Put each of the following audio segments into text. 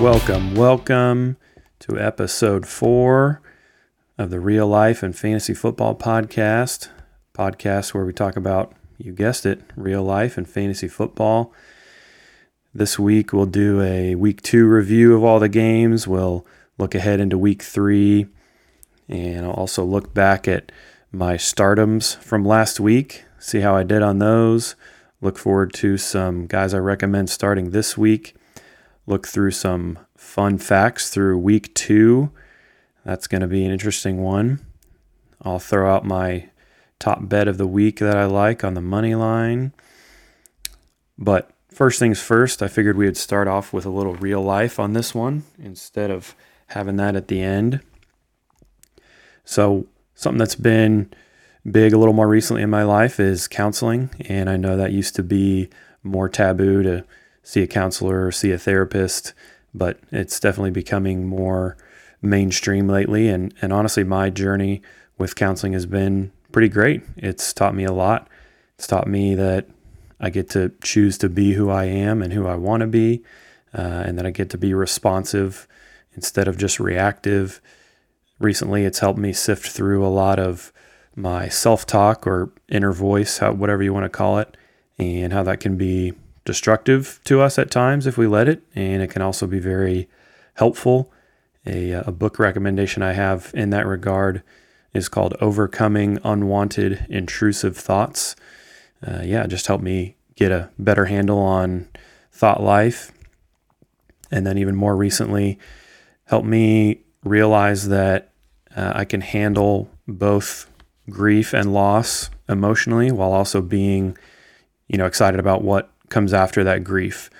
Welcome, welcome to episode four of the Real Life and Fantasy Football Podcast. Podcast where we talk about, you guessed it, real life and fantasy football. This week we'll do a week two review of all the games. We'll look ahead into week three, and I'll also look back at my start 'ems from last week, see how I did on those. Look forward to some guys I recommend starting this week. Look through some fun facts through week two. That's going to be an interesting one. I'll throw out my top bet of the week that I like on the money line. But first things first, I figured we would start off with a little real life on this one instead of having that at the end. So, something that's been big a little more recently in my life is counseling. And I know that used to be more taboo to see a counselor or see a therapist, but it's definitely becoming more mainstream lately. And, and honestly, my journey with counseling has been pretty great. It's taught me a lot. It's taught me that I get to choose to be who I am and who I want to be, uh, and that I get to be responsive instead of just reactive. Recently, it's helped me sift through a lot of my self talk or inner voice, how, whatever you want to call it, and how that can be destructive to us at times if we let it. And it can also be very helpful. A, a book recommendation I have in that regard is called Overcoming Unwanted Intrusive Thoughts. Uh, yeah, just helped me get a better handle on thought life. And then, even more recently, helped me realize that uh, I can handle both grief and loss emotionally while also being, you know, excited about what comes after that grief.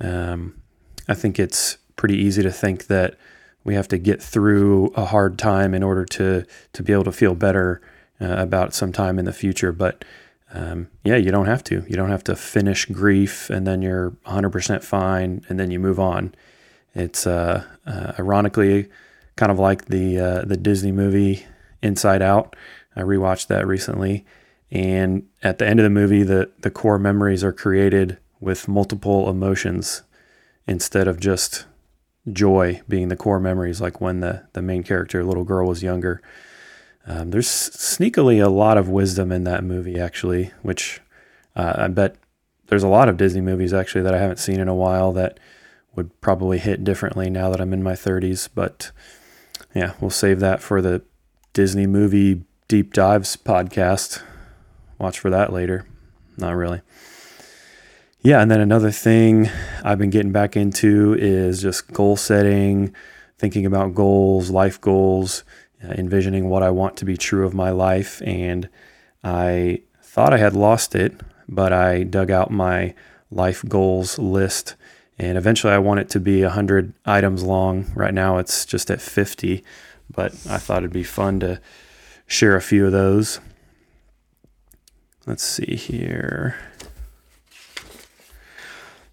Um, I think it's pretty easy to think that we have to get through a hard time in order to to be able to feel better uh, about some time in the future. But um, yeah, you don't have to. You don't have to finish grief and then you're 100% fine and then you move on. It's uh, uh, ironically kind of like the uh, the Disney movie Inside Out. I rewatched that recently, and at the end of the movie, the the core memories are created with multiple emotions instead of just joy being the core memories, like when the the main character, little girl, was younger. Um, there's sneakily a lot of wisdom in that movie, actually, which uh, I bet there's a lot of Disney movies actually that I haven't seen in a while that would probably hit differently now that I'm in my 30s. But yeah, we'll save that for the Disney movie deep dives podcast. Watch for that later. Not really. Yeah, and then another thing I've been getting back into is just goal setting, thinking about goals, life goals, uh, envisioning what I want to be true of my life. And I thought I had lost it, but I dug out my life goals list. And eventually I want it to be 100 items long. Right now it's just at 50, but I thought it'd be fun to share a few of those. Let's see here.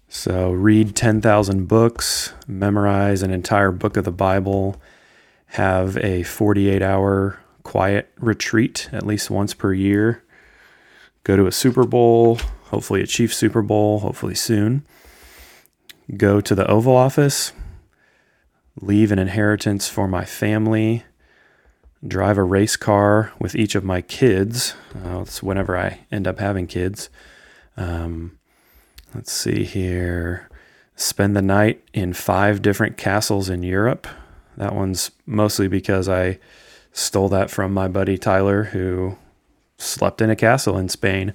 So, read 10,000 books, memorize an entire book of the Bible, have a 48 hour quiet retreat at least once per year, go to a Super Bowl, hopefully a Chiefs Super Bowl, hopefully soon, go to the Oval Office, leave an inheritance for my family, drive a race car with each of my kids. Uh, whenever I end up having kids. Um, Let's see here. Spend the night in five different castles in Europe. That one's mostly because I stole that from my buddy Tyler, who slept in a castle in Spain,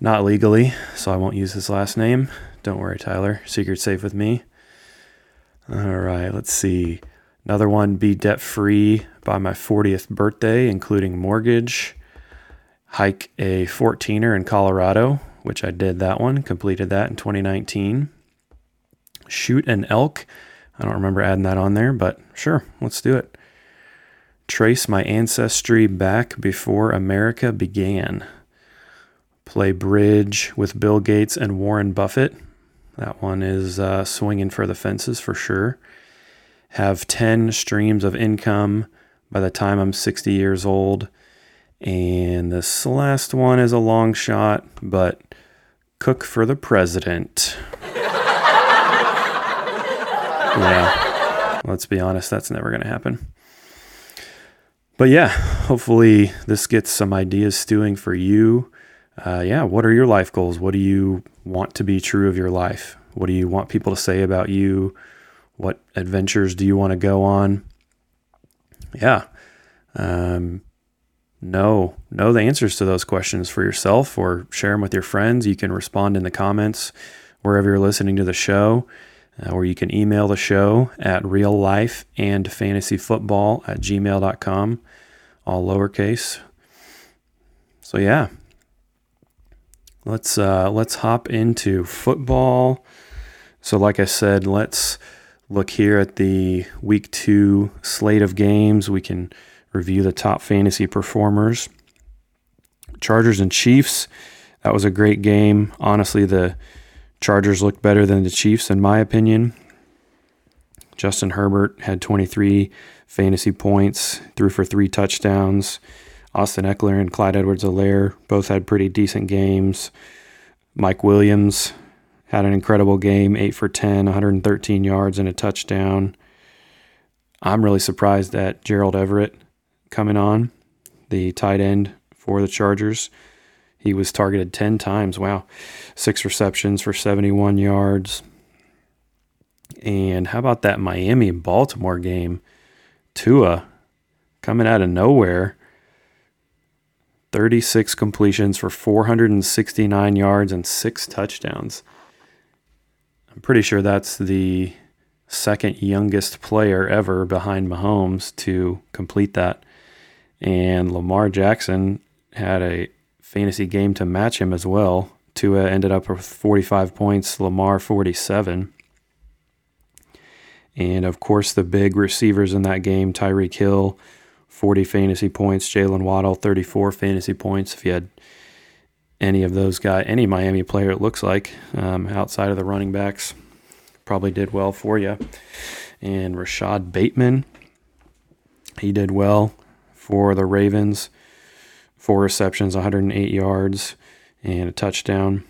not legally, so I won't use his last name. Don't worry, Tyler. Secret safe with me. All right, let's see. Another one be debt free by my 40th birthday, including mortgage. Hike a 14er in Colorado which I did that one, completed that in 2019. Shoot an elk. I don't remember adding that on there, but sure, let's do it. Trace my ancestry back before America began. Play bridge with Bill Gates and Warren Buffett. That one is uh, swinging for the fences for sure. Have 10 streams of income by the time I'm 60 years old. And this last one is a long shot, but cook for the president. yeah. Let's be honest, that's never going to happen. But yeah, hopefully this gets some ideas stewing for you. Uh, yeah, what are your life goals? What do you want to be true of your life? What do you want people to say about you? What adventures do you want to go on? Yeah. Um, know know the answers to those questions for yourself or share them with your friends. You can respond in the comments wherever you're listening to the show, uh, or you can email the show at real life and fantasy football at gmail.com, all lowercase. So yeah, let's uh, let's hop into football. So like I said, let's look here at the week two slate of games. We can review the top fantasy performers. Chargers and Chiefs. That was a great game. Honestly, the Chargers looked better than the Chiefs, in my opinion. Justin Herbert had 23 fantasy points, threw for three touchdowns. Austin Ekeler and Clyde Edwards Helaire both had pretty decent games. Mike Williams had an incredible game, 8 for 10, 113 yards and a touchdown. I'm really surprised at Gerald Everett coming on, the tight end for the Chargers. He was targeted 10 times. Wow. Six receptions for 71 yards. And how about that Miami Baltimore game? Tua coming out of nowhere. 36 completions for 469 yards and six touchdowns. I'm pretty sure that's the second youngest player ever behind Mahomes to complete that. And Lamar Jackson had a fantasy game to match him as well. Tua ended up with 45 points, Lamar 47. And of course, the big receivers in that game Tyreek Hill, 40 fantasy points, Jaylen Waddle, 34 fantasy points. If you had any of those guys, any Miami player, it looks like, um, outside of the running backs, probably did well for you. And Rashod Bateman, he did well for the Ravens. Four receptions, 108 yards, and a touchdown.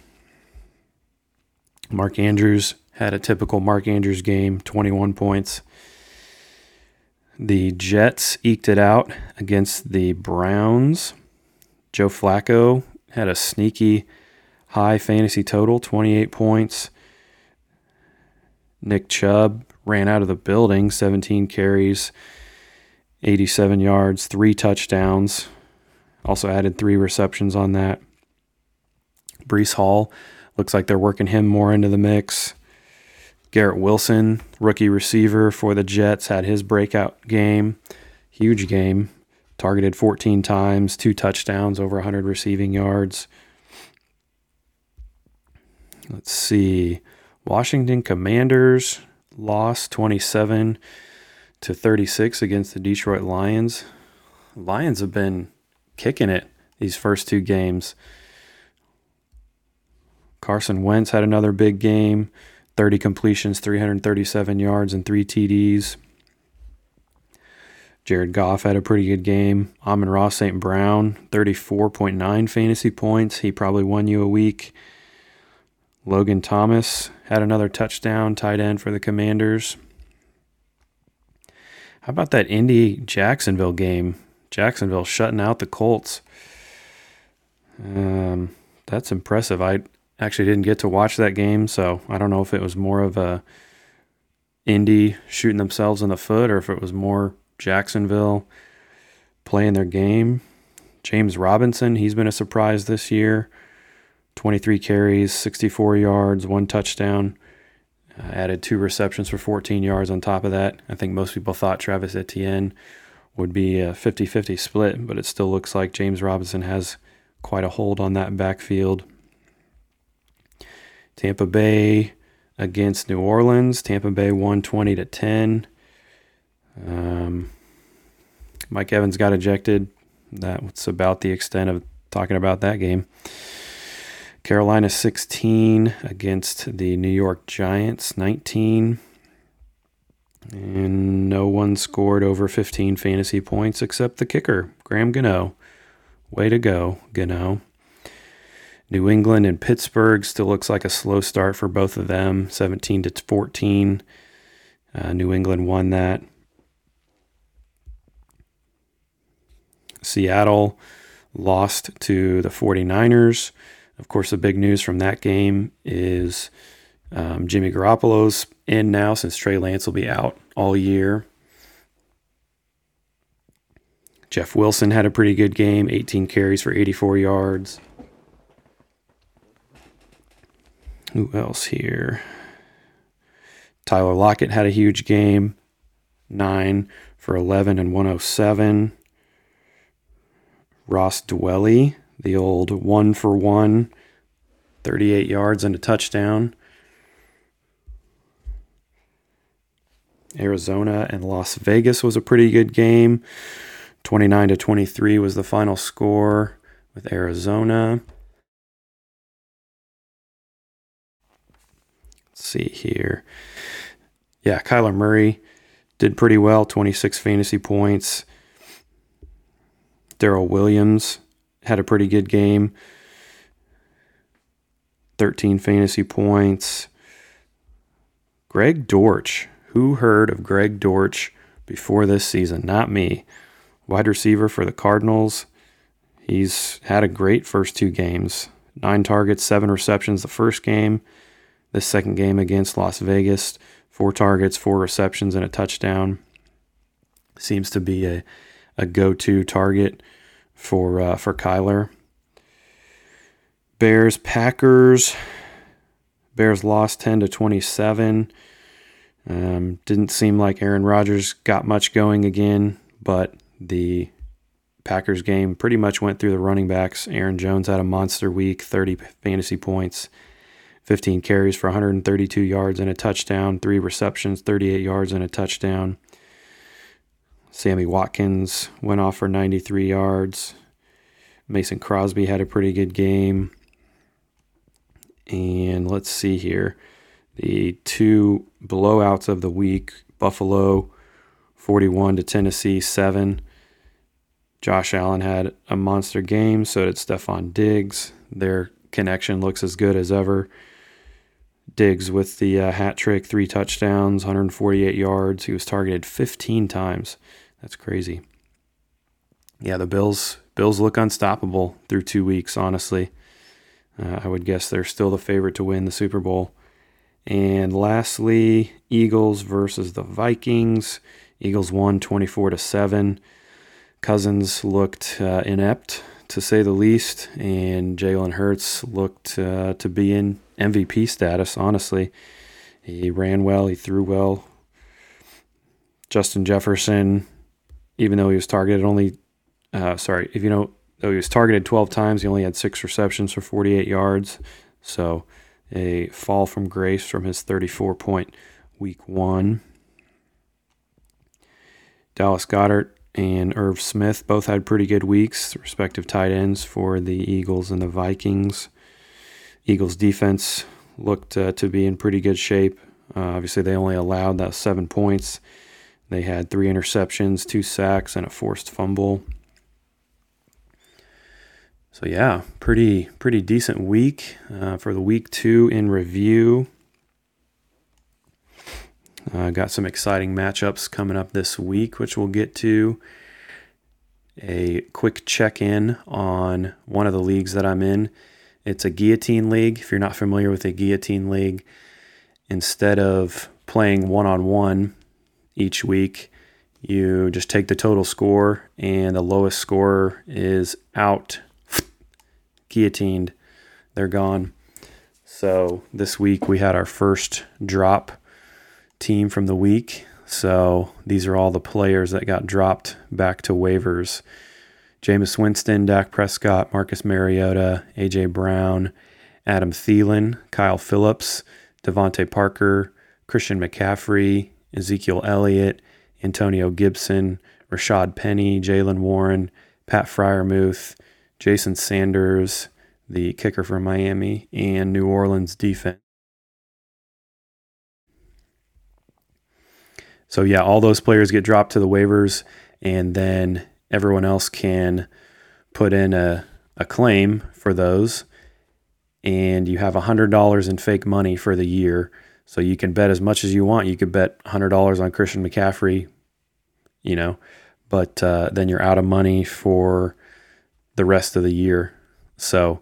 Mark Andrews had a typical Mark Andrews game, 21 points. The Jets eked it out against the Browns. Joe Flacco had a sneaky high fantasy total, 28 points. Nick Chubb ran out of the building, 17 carries, 87 yards, three touchdowns. Also added three receptions on that. Breece Hall looks like they're working him more into the mix. Garrett Wilson, rookie receiver for the Jets, had his breakout game. Huge game. Targeted 14 times, two touchdowns, over 100 receiving yards. Let's see. Washington Commanders lost 27 to 36 against the Detroit Lions. Lions have been kicking it these first two games. Carson Wentz had another big game 30 completions, 337 yards, and three TDs. Jared Goff had a pretty good game. Amon-Ra St. Brown, 34.9 fantasy points. He probably won you a week. Logan Thomas had another touchdown, tight end for the Commanders. How about that Indy Jacksonville game? Jacksonville shutting out the Colts. Um, that's impressive. I actually didn't get to watch that game, so I don't know if it was more of a Indy shooting themselves in the foot or if it was more Jacksonville playing their game. James Robinson, he's been a surprise this year. 23 carries, 64 yards, one touchdown. Uh, added two receptions for 14 yards on top of that. I think most people thought Travis Etienne would be a 50 50 split, but it still looks like James Robinson has quite a hold on that backfield. Tampa Bay against New Orleans. Tampa Bay 120 to 10. Um, Mike Evans got ejected. That's about the extent of talking about that game. Carolina 16 against the New York Giants 19. And no one scored over 15 fantasy points except the kicker, Graham Gano. Way to go, Gano. New England and Pittsburgh still looks like a slow start for both of them, 17 to 14. Uh, New England won that. Seattle lost to the 49ers. Of course, the big news from that game is um, Jimmy Garoppolo's in now since Trey Lance will be out all year. Jeff Wilson had a pretty good game, 18 carries for 84 yards. Who else here? Tyler Lockett had a huge game, 9 for 11 and 107. Ross Dwelley, the old one for one, 38 yards and a touchdown. Arizona and Las Vegas was a pretty good game. 29 to 23 was the final score with Arizona. Let's see here. Yeah, Kyler Murray did pretty well, 26 fantasy points. Darrel Williams had a pretty good game, 13 fantasy points. Greg Dortch, who heard of Greg Dortch before this season? Not me wide receiver for the Cardinals. He's had a great first two games nine targets, seven receptions the first game. The second game against Las Vegas, four targets, four receptions, and a touchdown. Seems to be a, a go to target for, uh, for Kyler. Bears, Packers. Bears lost 10 to 27. Um, didn't seem like Aaron Rodgers got much going again, but the Packers game pretty much went through the running backs. Aaron Jones had a monster week, 30 fantasy points, 15 carries for 132 yards and a touchdown, three receptions, 38 yards and a touchdown. Sammy Watkins went off for 93 yards. Mason Crosby had a pretty good game. And let's see here. The two blowouts of the week Buffalo 41 to Tennessee 7. Josh Allen had a monster game, so did Stefon Diggs. Their connection looks as good as ever. Diggs with the uh, hat trick, three touchdowns, 148 yards. He was targeted 15 times. That's crazy. Yeah, the Bills Bills look unstoppable through two weeks. Honestly, uh, I would guess they're still the favorite to win the Super Bowl. And lastly, Eagles versus the Vikings. Eagles won 24 to 7. Cousins looked uh, inept to say the least, and Jalen Hurts looked uh, to be in MVP status, honestly. He ran well, he threw well. Justin Jefferson, even though he was targeted only, uh, sorry, if you know, though he was targeted 12 times, he only had six receptions for 48 yards. So a fall from grace from his 34 point week one. Dallas Goedert and Irv Smith both had pretty good weeks, respective tight ends for the Eagles and the Vikings. Eagles defense looked uh, to be in pretty good shape. Uh, obviously, they only allowed that seven points. They had three interceptions, two sacks, and a forced fumble. So yeah, pretty pretty decent week uh, for the week two in review. Uh, got some exciting matchups coming up this week, which we'll get to. A quick check in on one of the leagues that I'm in. It's a guillotine league. If you're not familiar with a guillotine league, instead of playing one on one each week, you just take the total score, and the lowest scorer is out, guillotined. They're gone. So this week we had our first drop team from the week. So these are all the players that got dropped back to waivers. Jameis Winston, Dak Prescott, Marcus Mariota, AJ Brown, Adam Thielen, Kyle Philips, DeVante Parker, Christian McCaffrey, Ezekiel Elliott, Antonio Gibson, Rashaad Penny, Jaylen Warren, Pat Freiermuth, Jason Sanders, the kicker from Miami, and New Orleans defense. So yeah, all those players get dropped to the waivers, and then everyone else can put in a, a claim for those, and you have hundred dollars in fake money for the year. So you can bet as much as you want. You could bet $100 on Christian McCaffrey, you know, but uh, then you're out of money for the rest of the year. So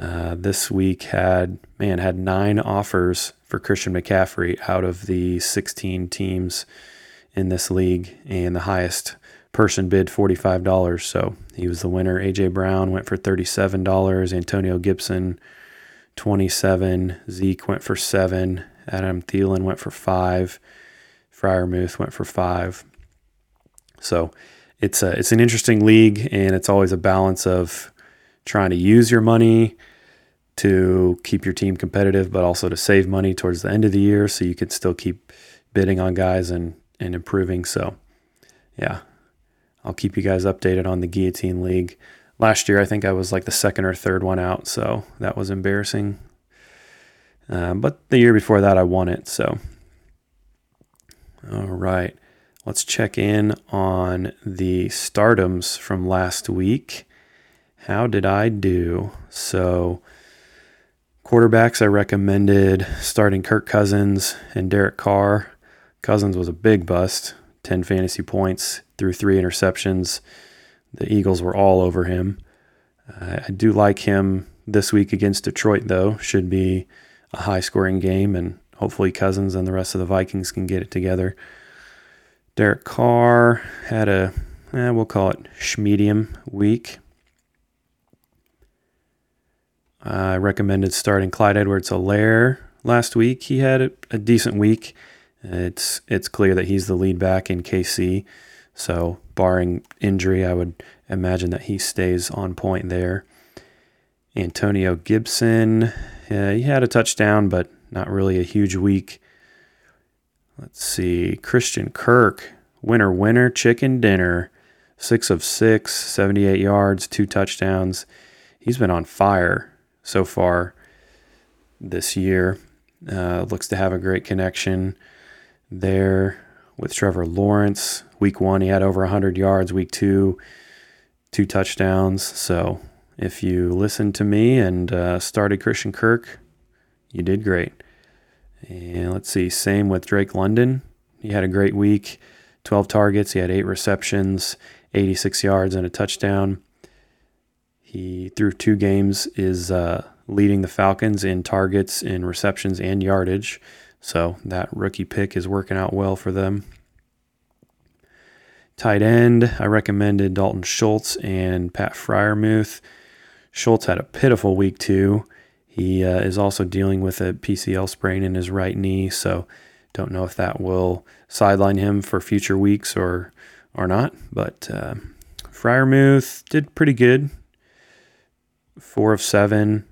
uh, this week had, man, had nine offers for Christian McCaffrey out of the 16 teams in this league, and the highest person bid $45. So he was the winner. AJ Brown went for $37. Antonio Gibson, 27. Zeke went for seven. Adam Thielen went for five. Freiermuth went for five. So it's a, it's an interesting league, and it's always a balance of trying to use your money to keep your team competitive, but also to save money towards the end of the year so you can still keep bidding on guys and, and improving. So, yeah, I'll keep you guys updated on the Guillotine League. Last year, I think I was like the second or third one out, so that was embarrassing. Uh, but the year before that, I won it. So, all right, let's check in on the start 'ems from last week. How did I do? So, quarterbacks, I recommended starting Kirk Cousins and Derek Carr. Cousins was a big bust, 10 fantasy points through three interceptions. The Eagles were all over him. Uh, I do like him this week against Detroit, though. Should be a high scoring game, and hopefully Cousins and the rest of the Vikings can get it together. Derek Carr had a, eh, we'll call it schmedium week. I recommended starting Clyde Edwards Helaire last week. He had a, a decent week. It's it's clear that he's the lead back in KC. So, barring injury, I would imagine that he stays on point there. Antonio Gibson, yeah, he had a touchdown, but not really a huge week. Let's see. Christian Kirk, winner, winner, chicken dinner. Six of six, 78 yards, two touchdowns. He's been on fire so far this year. Uh, looks to have a great connection there with Trevor Lawrence. Week one, he had over 100 yards. Week two, two touchdowns. So if you listened to me and uh, started Christian Kirk, you did great. And let's see, same with Drake London. He had a great week 12 targets, he had eight receptions, 86 yards, and a touchdown. He, through two games, is uh, leading the Falcons in targets, in receptions, and yardage. So that rookie pick is working out well for them. Tight end, I recommended Dalton Schultz and Pat Freiermuth. Schultz had a pitiful week two. He uh, is also dealing with a PCL sprain in his right knee, so don't know if that will sideline him for future weeks or or not. But uh, Freiermuth did pretty good. Four of seven,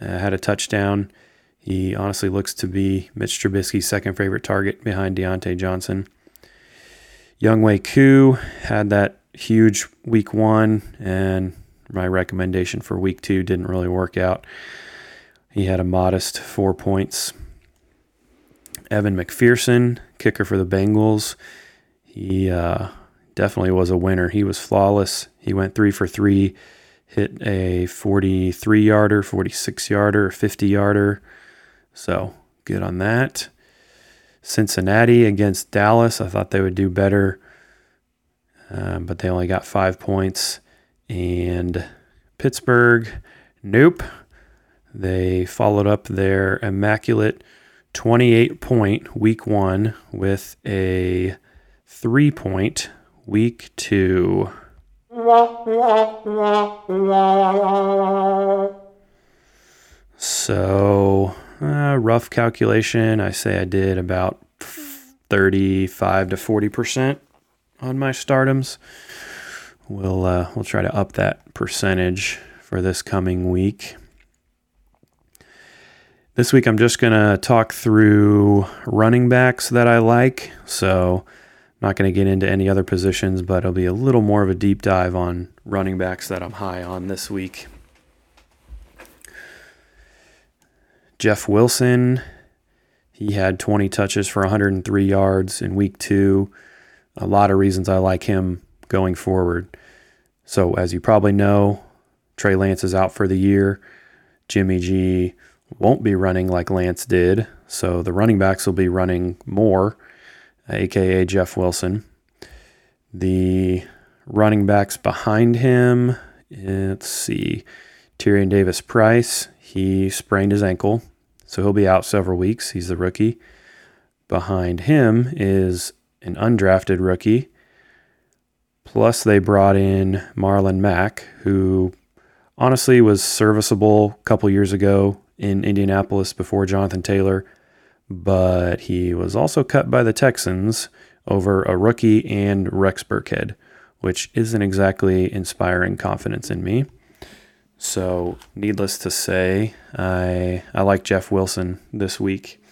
uh, had a touchdown. He honestly looks to be Mitch Trubisky's second favorite target behind Diontae Johnson. Younghoe Koo had that huge week one, and my recommendation for week two didn't really work out. He had a modest four points. Evan McPherson, kicker for the Bengals, he uh, definitely was a winner. He was flawless. He went three for three, hit a 43 yarder, 46 yarder, 50 yarder. So good on that. Cincinnati against Dallas. I thought they would do better, um, but they only got five points. And Pittsburgh, nope. They followed up their immaculate 28 point week one with a three point week two. So uh, rough calculation, I say I did about 35 to 40% on my start 'ems. We'll, uh, we'll try to up that percentage for this coming week. This week, I'm just going to talk through running backs that I like. So, I'm not going to get into any other positions, but it'll be a little more of a deep dive on running backs that I'm high on this week. Jeff Wilson, he had 20 touches for 103 yards in week two. A lot of reasons I like him going forward. So, as you probably know, Trey Lance is out for the year. Jimmy G won't be running like Lance did. So the running backs will be running more, aka Jeff Wilson. The running backs behind him, eh, let's see, Tyrion Davis Price, he sprained his ankle, so he'll be out several weeks. He's the rookie. Behind him is an undrafted rookie. Plus, they brought in Marlon Mack, who honestly was serviceable a couple years ago in Indianapolis before Jonathan Taylor, but he was also cut by the Texans over a rookie and Rex Burkhead, which isn't exactly inspiring confidence in me. So, needless to say, I I like Jeff Wilson this week.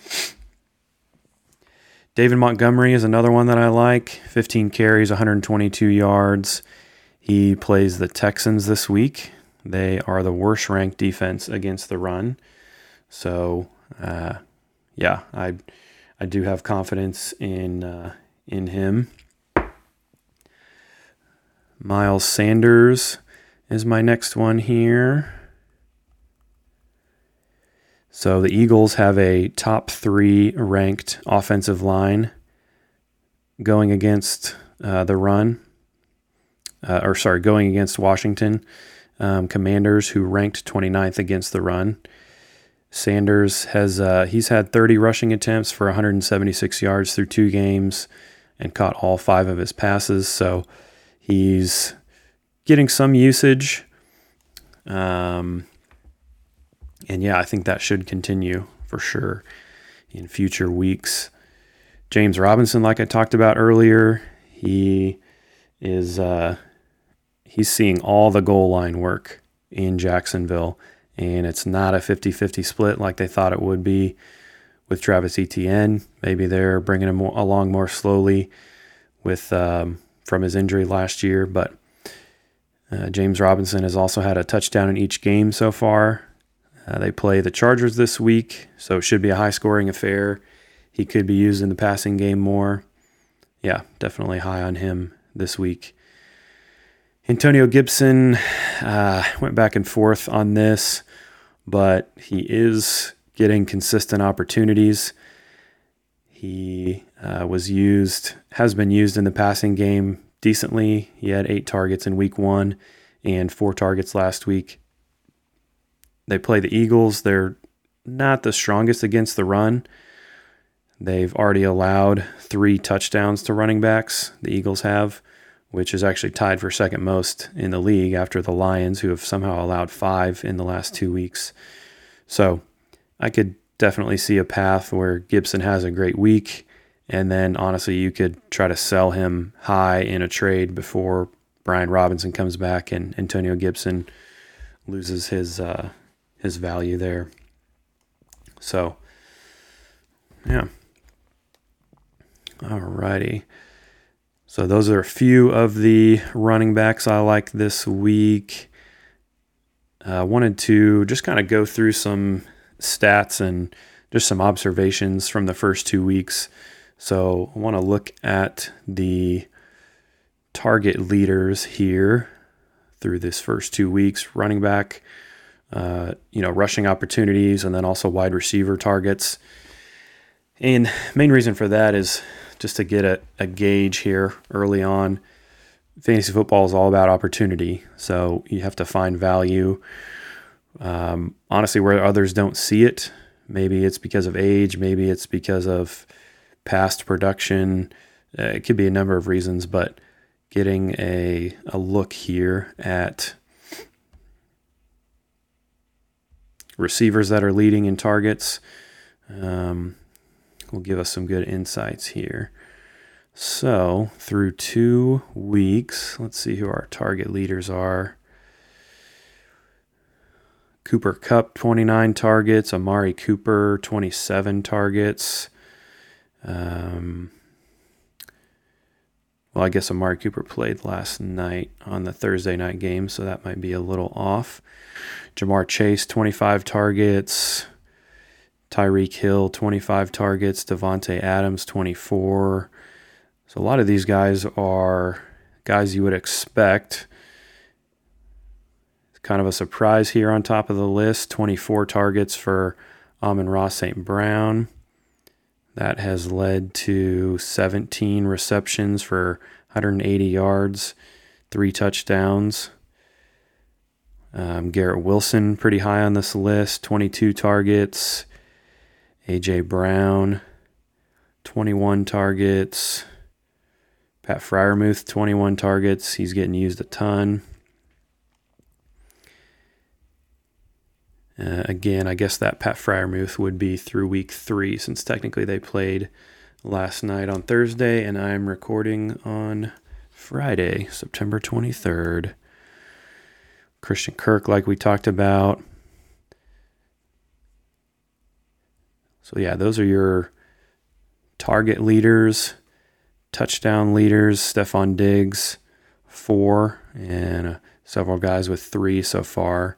David Montgomery is another one that I like. 15 carries, 122 yards. He plays the Texans this week. They are the worst ranked defense against the run. So, uh, yeah, I I do have confidence in uh, in him. Miles Sanders is my next one here. So the Eagles have a top three ranked offensive line going against uh, the run, uh, or sorry, going against Washington um, Commanders, who ranked 29th against the run. Sanders has uh, he's had 30 rushing attempts for 176 yards through two games, and caught all five of his passes. So he's getting some usage. Um, and yeah, I think that should continue for sure in future weeks. James Robinson, like I talked about earlier, he is uh, he's seeing all the goal line work in Jacksonville, and it's not a 50-50 split like they thought it would be with Travis Etienne. Maybe they're bringing him along more slowly with um, from his injury last year, but uh, James Robinson has also had a touchdown in each game so far. Uh, they play the Chargers this week, so it should be a high scoring affair. He could be used in the passing game more. Yeah, definitely high on him this week. Antonio Gibson uh, went back and forth on this, but he is getting consistent opportunities. He uh, was used, has been used in the passing game decently. He had eight targets in week one and four targets last week. They play the Eagles. They're not the strongest against the run. They've already allowed three touchdowns to running backs, the Eagles have, which is actually tied for second most in the league after the Lions, who have somehow allowed five in the last two weeks. So I could definitely see a path where Gibson has a great week. And then honestly, you could try to sell him high in a trade before Brian Robinson comes back and Antonio Gibson loses his uh, his value there. So, yeah. Alrighty. So those are a few of the running backs I like this week. I uh, wanted to just kind of go through some stats and just some observations from the first two weeks. So I want to look at the target leaders here through this first two weeks running back uh, you know, rushing opportunities and then also wide receiver targets. And main reason for that is just to get a, a gauge here early on. Fantasy football is all about opportunity, so you have to find value. Um, honestly, where others don't see it, maybe it's because of age, maybe it's because of past production. Uh, it could be a number of reasons, but getting a, a look here at receivers that are leading in targets um, will give us some good insights here. So, through two weeks, let's see who our target leaders are. Cooper Kupp, 29 targets. Amari Cooper, 27 targets. Um, well, I guess Amari Cooper played last night on the Thursday night game, so that might be a little off. Ja'Marr Chase, 25 targets. Tyreek Hill, 25 targets. Davante Adams, 24. So a lot of these guys are guys you would expect It's kind of a surprise here on top of the list 24 targets for Amon-Ra St. Brown. That has led to 17 receptions for 180 yards, three touchdowns. Um, Garrett Wilson, pretty high on this list, 22 targets. AJ Brown, 21 targets. Pat Freiermuth, 21 targets. He's getting used a ton. Uh, again, I guess that Pat Freiermuth would be through week three, since technically they played last night on Thursday, and I'm recording on Friday, September 23rd. Christian Kirk, like we talked about. So, yeah, those are your target leaders, touchdown leaders. Stefon Diggs, four, and uh, several guys with three so far.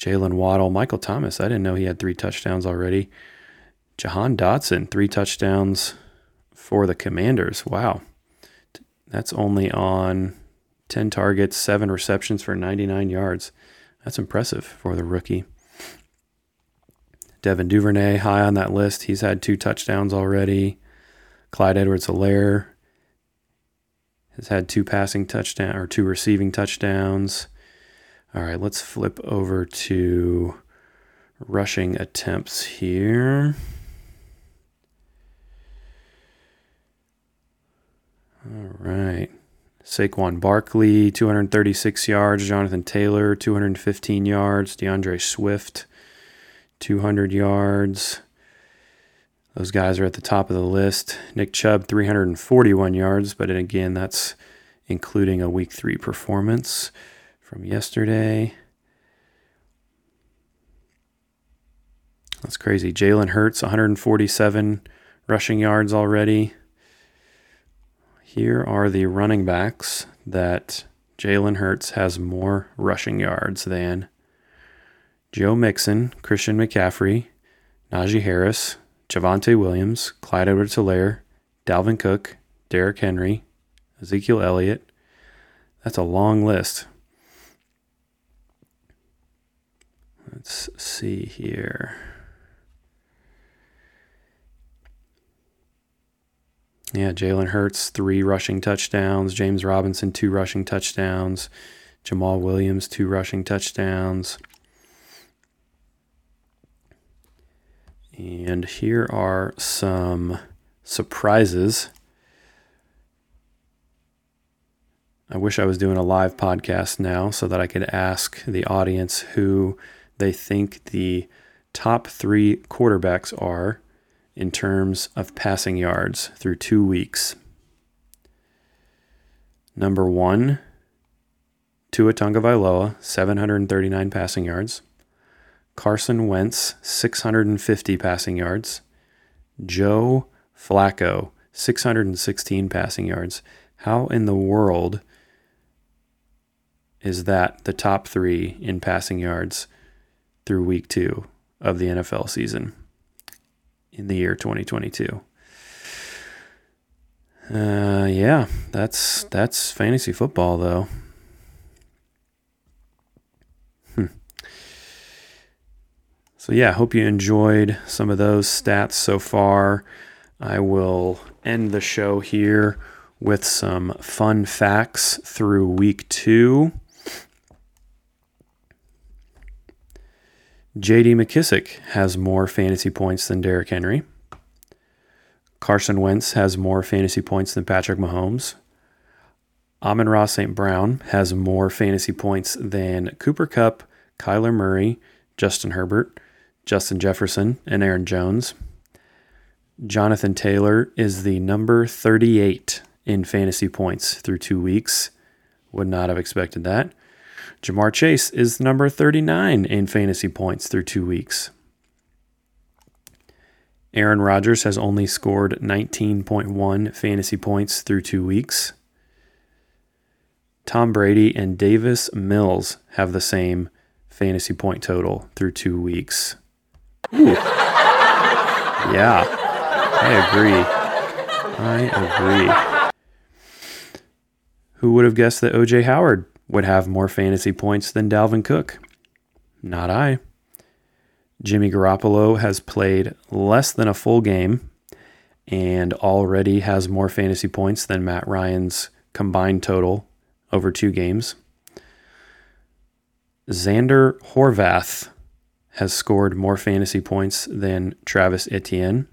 Jaylen Waddle, Michael Thomas. I didn't know he had three touchdowns already. Jahan Dotson, three touchdowns for the Commanders. Wow. That's only on 10 targets, seven receptions for 99 yards. That's impressive for the rookie. Devin Duvernay, high on that list. He's had two touchdowns already. Clyde Edwards Helaire has had two passing touchdowns or two receiving touchdowns. All right, let's flip over to rushing attempts here. All right. Saquon Barkley, 236 yards. Jonathan Taylor, 215 yards. D'Andre Swift, 200 yards. Those guys are at the top of the list. Nick Chubb, 341 yards, but again, that's including a week three performance from yesterday. That's crazy. Jalen Hurts, 147 rushing yards already. Here are the running backs that Jalen Hurts has more rushing yards than Joe Mixon, Christian McCaffrey, Najee Harris, Javonte Williams, Clyde Edwards Helaire, Dalvin Cook, Derrick Henry, Ezekiel Elliott. That's a long list. Let's see here. Yeah, Jalen Hurts, three rushing touchdowns. James Robinson, two rushing touchdowns. Jamaal Williams, two rushing touchdowns. And here are some surprises. I wish I was doing a live podcast now so that I could ask the audience who they think the top three quarterbacks are in terms of passing yards through two weeks. Number one, Tua Tagovailoa, 739 passing yards. Carson Wentz, 650 passing yards. Joe Flacco, 616 passing yards. How in the world is that the top three in passing yards through week two of the NFL season? in the year 2022. Uh, yeah, that's that's fantasy football though. Hmm. So yeah, hope you enjoyed some of those stats so far. I will end the show here with some fun facts through week two. J.D. McKissic has more fantasy points than Derrick Henry. Carson Wentz has more fantasy points than Patrick Mahomes. Amon-Ra St. Brown has more fantasy points than Cooper Kupp, Kyler Murray, Justin Herbert, Justin Jefferson, and Aaron Jones. Jonathan Taylor is the number 38 in fantasy points through two weeks. Would not have expected that. Ja'Marr Chase is number 39 in fantasy points through two weeks. Aaron Rodgers has only scored 19.1 fantasy points through two weeks. Tom Brady and Davis Mills have the same fantasy point total through two weeks. Ooh. yeah, I agree. I agree. Who would have guessed that OJ Howard would have more fantasy points than Dalvin Cook? Not I. Jimmy Garoppolo has played less than a full game and already has more fantasy points than Matt Ryan's combined total over two games. Zander Horvath has scored more fantasy points than Travis Etienne.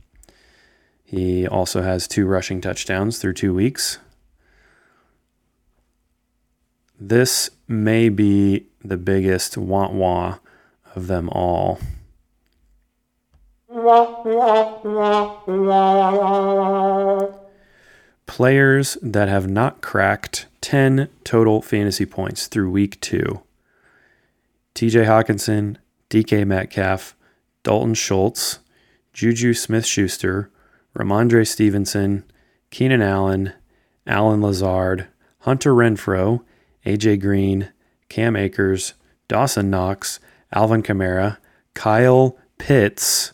He also has two rushing touchdowns through two weeks. This may be the biggest wah wah of them all. Players that have not cracked 10 total fantasy points through week two TJ Hockenson, DK Metcalf, Dalton Schultz, Juju Smith Schuster, Rhamondre Stevenson, Keenan Allen, Allen Lazard, Hunter Renfrow, AJ Green, Cam Akers, Dawson Knox, Alvin Kamara, Kyle Pitts.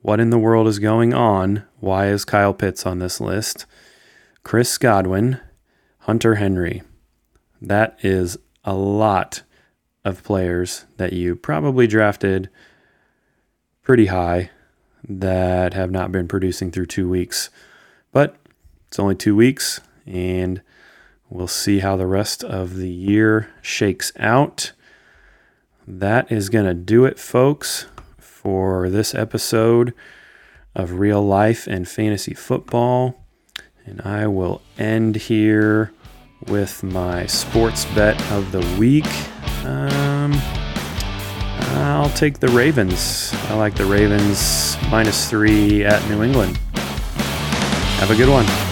What in the world is going on? Why is Kyle Pitts on this list? Chris Godwin, Hunter Henry. That is a lot of players that you probably drafted pretty high that have not been producing through two weeks. But it's only two weeks, and we'll see how the rest of the year shakes out. That is going to do it, folks, for this episode of Real Life and Fantasy Football. And I will end here with my sports bet of the week. Um, I'll take the Ravens. I like the Ravens minus three at New England. Have a good one.